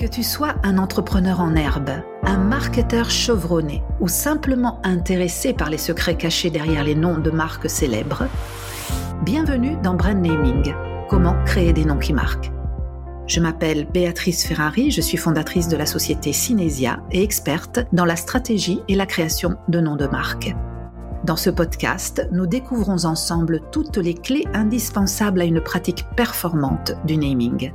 Que tu sois un entrepreneur en herbe, un marketeur chevronné ou simplement intéressé par les secrets cachés derrière les noms de marques célèbres, bienvenue dans Brand Naming, comment créer des noms qui marquent. Je m'appelle Béatrice Ferrari, je suis fondatrice de la société Cinesia et experte dans la stratégie et la création de noms de marques. Dans ce podcast, nous découvrons ensemble toutes les clés indispensables à une pratique performante du naming.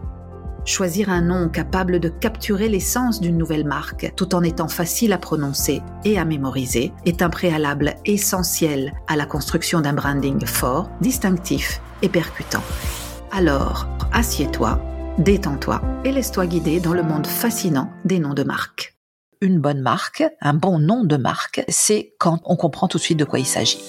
Choisir un nom capable de capturer l'essence d'une nouvelle marque tout en étant facile à prononcer et à mémoriser est un préalable essentiel à la construction d'un branding fort, distinctif et percutant. Alors, assieds-toi, détends-toi et laisse-toi guider dans le monde fascinant des noms de marques. Une bonne marque, un bon nom de marque, c'est quand on comprend tout de suite de quoi il s'agit.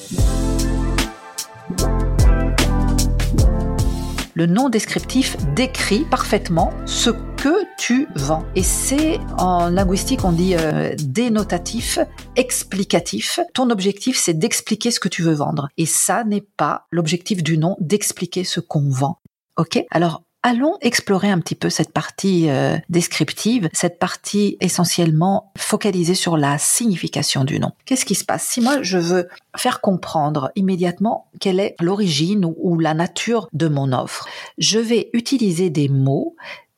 Le nom descriptif décrit parfaitement ce que tu vends. Et c'est en linguistique, on dit euh, dénotatif, explicatif. Ton objectif, c'est d'expliquer ce que tu veux vendre. Et ça n'est pas l'objectif du nom d'expliquer ce qu'on vend. Ok? Alors, Allons explorer un petit peu cette partie euh, descriptive, cette partie essentiellement focalisée sur la signification du nom. Qu'est-ce qui se passe? Si moi je veux faire comprendre immédiatement quelle est l'origine ou, la nature de mon offre, je vais utiliser des mots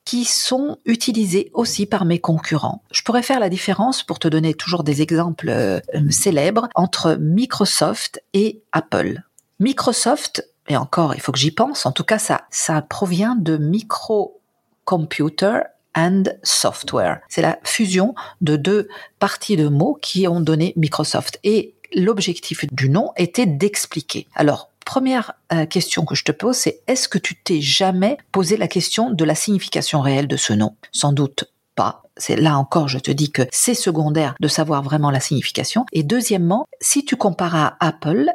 qui sont utilisés aussi par mes concurrents. Je pourrais faire la différence, pour te donner toujours des exemples euh, célèbres, entre Microsoft et Apple. Microsoft et encore, il faut que j'y pense. En tout cas, ça, ça provient de microcomputer and software. C'est la fusion de deux parties de mots qui ont donné Microsoft. Et l'objectif du nom était d'expliquer. Alors, première euh, question que je te pose, c'est est-ce que tu t'es jamais posé la question de la signification réelle de ce nom? Sans doute pas. C'est là encore, je te dis que c'est secondaire de savoir vraiment la signification. Et deuxièmement, si tu compares à Apple,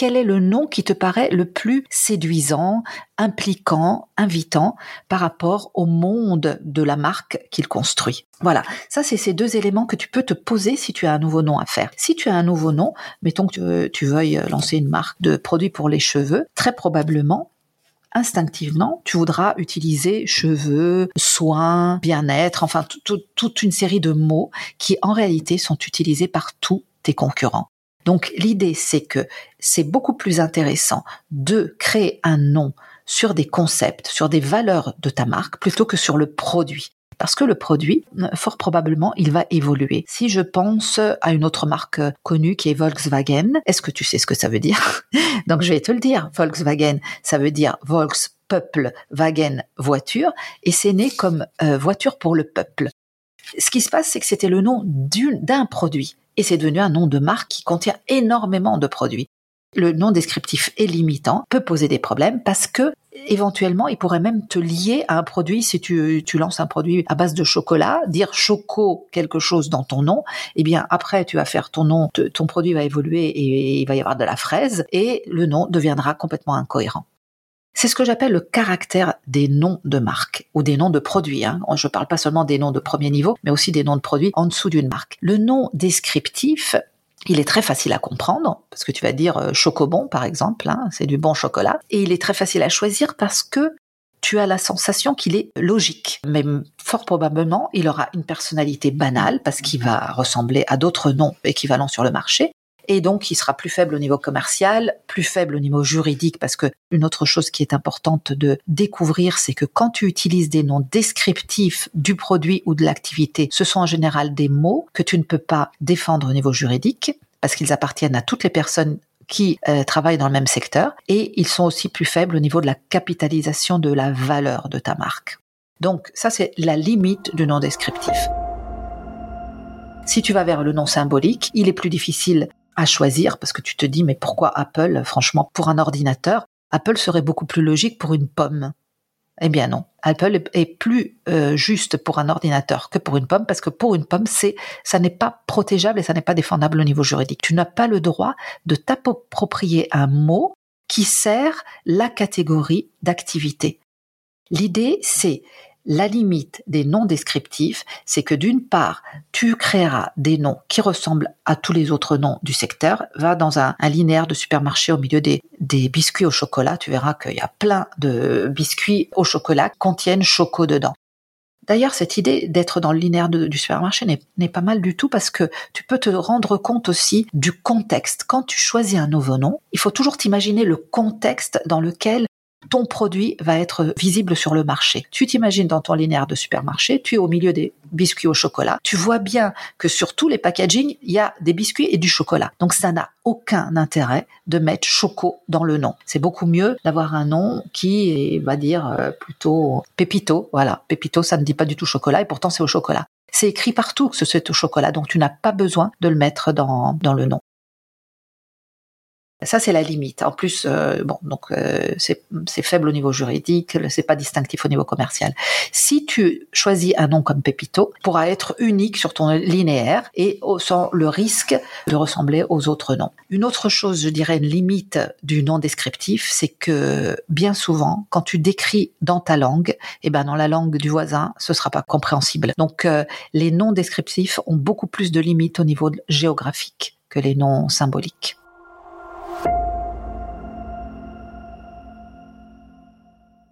quel est le nom qui te paraît le plus séduisant, impliquant, invitant par rapport au monde de la marque qu'il construit? Voilà, ça c'est ces deux éléments que tu peux te poser si tu as un nouveau nom à faire. Si tu as un nouveau nom, mettons que tu, veuilles lancer une marque de produits pour les cheveux, très probablement instinctivement, tu voudras utiliser cheveux, soins, bien-être, enfin toute une série de mots qui en réalité sont utilisés par tous tes concurrents. Donc l'idée, c'est que c'est beaucoup plus intéressant de créer un nom sur des concepts, sur des valeurs de ta marque, plutôt que sur le produit. Parce que le produit, fort probablement, il va évoluer. Si je pense à une autre marque connue qui est Volkswagen, est-ce que tu sais ce que ça veut dire? Donc je vais te le dire. Volkswagen, ça veut dire Volks peuple, Wagen voiture, et c'est né comme euh, voiture pour le peuple. Ce qui se passe, c'est que c'était le nom d'un produit et c'est devenu un nom de marque qui contient énormément de produits. Le nom descriptif est limitant, peut poser des problèmes parce que éventuellement, il pourrait même te lier à un produit. Si tu, lances un produit à base de chocolat, dire choco quelque chose dans ton nom, eh bien après tu vas faire ton nom, ton produit va évoluer et il va y avoir de la fraise et le nom deviendra complètement incohérent. C'est ce que j'appelle le caractère des noms de marque ou des noms de produits. Hein. Je ne parle pas seulement des noms de premier niveau, mais aussi des noms de produits en dessous d'une marque. Le nom descriptif, il est très facile à comprendre parce que tu vas dire euh, chocobon par exemple, hein, c'est du bon chocolat, et il est très facile à choisir parce que tu as la sensation qu'il est logique, mais fort probablement il aura une personnalité banale parce qu'il va ressembler à d'autres noms équivalents sur le marché, et donc il sera plus faible au niveau commercial, plus faible au niveau juridique parce que une autre chose qui est importante de découvrir, c'est que quand tu utilises des noms descriptifs du produit ou de l'activité, ce sont en général des mots que tu ne peux pas défendre au niveau juridique parce qu'ils appartiennent à toutes les personnes qui euh, travaillent dans le même secteur et ils sont aussi plus faibles au niveau de la capitalisation de la valeur de ta marque. Donc ça c'est la limite du nom descriptif. Si tu vas vers le nom symbolique, il est plus difficile à choisir parce que tu te dis mais pourquoi Apple Franchement, pour un ordinateur, Apple serait beaucoup plus logique pour une pomme? Eh bien non, Apple est plus euh, juste pour un ordinateur que pour une pomme parce que pour une pomme, c'est ça n'est pas protégeable et ça n'est pas défendable au niveau juridique. Tu n'as pas le droit de t'approprier un mot qui sert la catégorie d'activité. L'idée, c'est la limite des noms descriptifs, c'est que d'une part, tu créeras des noms qui ressemblent à tous les autres noms du secteur. Va dans un, linéaire de supermarché au milieu des, biscuits au chocolat, tu verras qu'il y a plein de biscuits au chocolat qui contiennent choco dedans. D'ailleurs, cette idée d'être dans le linéaire du supermarché n'est pas mal du tout parce que tu peux te rendre compte aussi du contexte. Quand tu choisis un nouveau nom, il faut toujours t'imaginer le contexte dans lequel ton produit va être visible sur le marché. Tu t'imagines dans ton linéaire de supermarché, tu es au milieu des biscuits au chocolat. Tu vois bien que sur tous les packaging, il y a des biscuits et du chocolat. Donc ça n'a aucun intérêt de mettre choco dans le nom. C'est beaucoup mieux d'avoir un nom qui va dire, euh, plutôt pépito. Voilà, pépito, ça ne dit pas du tout chocolat et pourtant c'est au chocolat. C'est écrit partout que c'est au chocolat, donc tu n'as pas besoin de le mettre dans, dans le nom. Ça, c'est la limite. En plus, euh, bon, donc euh, c'est faible au niveau juridique, c'est pas distinctif au niveau commercial. Si tu choisis un nom comme Pépito, pourra être unique sur ton linéaire et sans le risque de ressembler aux autres noms. Une autre chose, je dirais, une limite du nom descriptif, c'est que bien souvent, quand tu décris dans ta langue, eh ben dans la langue du voisin, ce sera pas compréhensible. Donc, euh, les noms descriptifs ont beaucoup plus de limites au niveau géographique que les noms symboliques.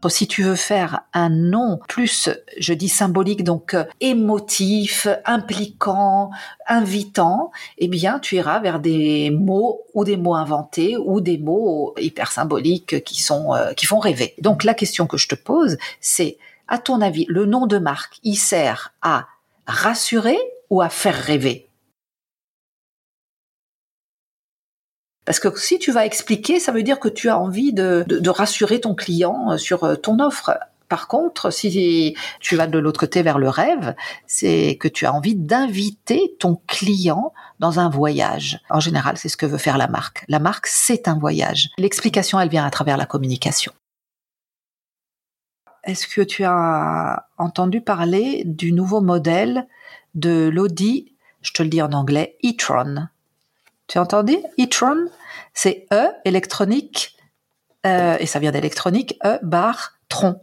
Si tu veux faire un nom plus, je dis symbolique, donc euh, émotif, impliquant, invitant, eh bien, tu iras vers des mots ou des mots inventés ou des mots hyper symboliques qui sont, euh, qui font rêver. Donc, la question que je te pose, c'est, à ton avis, le nom de marque, il sert à rassurer ou à faire rêver? Parce que si tu vas expliquer, ça veut dire que tu as envie de, rassurer ton client euh, sur euh, ton offre. Par contre, si tu vas de l'autre côté vers le rêve, c'est que tu as envie d'inviter ton client dans un voyage. En général, c'est ce que veut faire la marque. La marque, c'est un voyage. L'explication, elle vient à travers la communication. Est-ce que tu as entendu parler du nouveau modèle de l'Audi, je te le dis en anglais, e-tron? Tu as entendu? E-tron C'est E électronique, euh, et ça vient d'électronique, E bar tron.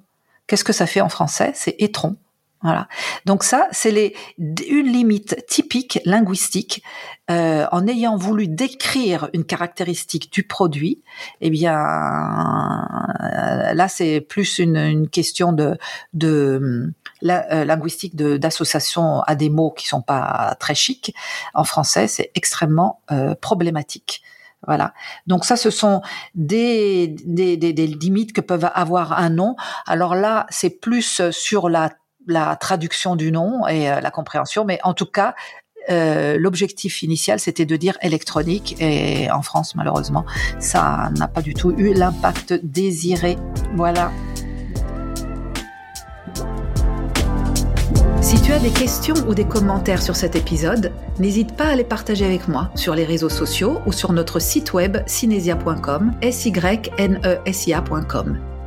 Qu'est-ce que ça fait en français? C'est étron. Voilà. Donc ça, c'est les une limite typique linguistique. Euh, en ayant voulu décrire une caractéristique du produit, eh bien euh, là, c'est plus une, une, question de, de la, euh, linguistique d'association à des mots qui sont pas très chics. En français, c'est extrêmement euh, problématique. Voilà. Donc ça, ce sont des, limites que peuvent avoir un nom. Alors là, c'est plus sur la traduction du nom et euh, la compréhension, mais en tout cas, l'objectif initial, c'était de dire électronique, et en France, malheureusement, ça n'a pas du tout eu l'impact désiré. Voilà. Si tu as des questions ou des commentaires sur cet épisode, n'hésite pas à les partager avec moi sur les réseaux sociaux ou sur notre site web cinesia.com, s y n e.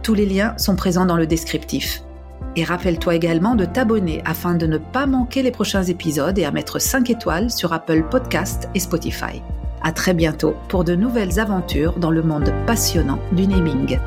Tous les liens sont présents dans le descriptif. Et rappelle-toi également de t'abonner afin de ne pas manquer les prochains épisodes et à mettre 5 étoiles sur Apple Podcast et Spotify. À très bientôt pour de nouvelles aventures dans le monde passionnant du naming.